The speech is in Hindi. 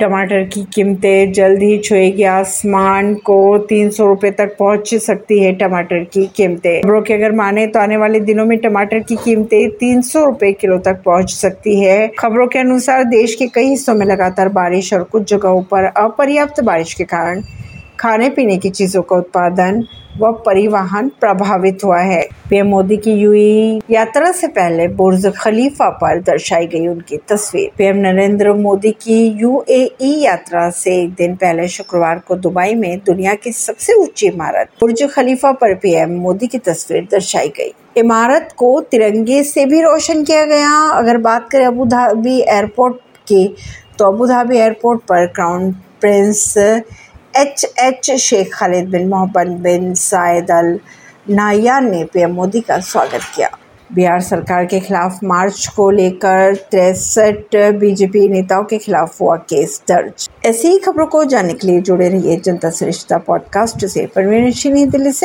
टमाटर की कीमतें जल्द ही छुएगी। आसमान को तीन सौ रुपए तक पहुँच सकती है टमाटर की कीमतें। खबरों के अगर माने तो आने वाले दिनों में टमाटर की कीमतें तीन सौ रुपए किलो तक पहुँच सकती है। खबरों के अनुसार देश के कई हिस्सों में लगातार बारिश और कुछ जगहों पर अपर्याप्त बारिश के कारण खाने पीने की चीज़ों का उत्पादन व परिवहन प्रभावित हुआ है। पीएम मोदी की यूएई यात्रा से पहले बुर्ज खलीफा पर दर्शाई गई उनकी तस्वीर। पीएम नरेंद्र मोदी की यूएई यात्रा से एक दिन पहले शुक्रवार को दुबई में दुनिया की सबसे ऊँची इमारत, बुर्ज खलीफा पर पीएम मोदी की तस्वीर दर्शाई गई। इमारत को तिरंगे से भी रोशन किया गया। अगर बात करें अबू धाबी एयरपोर्ट की तो अबू धाबी एयरपोर्ट पर crown prince H H Sheikh Khalid bin Mohammed bin Zayed Al Nahyan ने पीएम मोदी का स्वागत किया। बिहार सरकार के खिलाफ मार्च को लेकर तिरसठ बीजेपी नेताओं के खिलाफ हुआ केस दर्ज। ऐसी ही खबरों को जानने के लिए जुड़े रहिए जनता श्रेष्ठता पॉडकास्ट से। परवीन दिल्ली से।